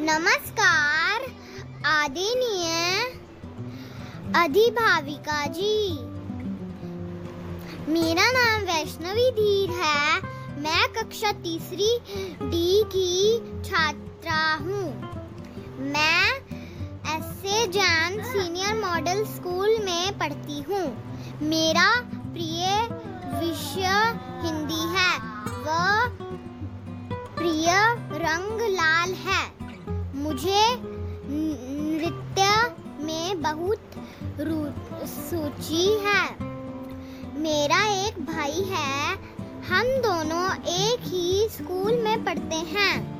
नमस्कार, आदरणीय अधिभाविका जी। मेरा नाम वैष्णवी धीर है। मैं कक्षा तीसरी डी की छात्रा हूँ। मैं S Jain senior model school में पढ़ती हूँ। मेरा प्रिय विषय हिंदी है। वह प्रिय रंग लाल है। मुझे नृत्य में बहुत सूची है। मेरा एक भाई है। हम दोनों एक ही स्कूल में पढ़ते हैं।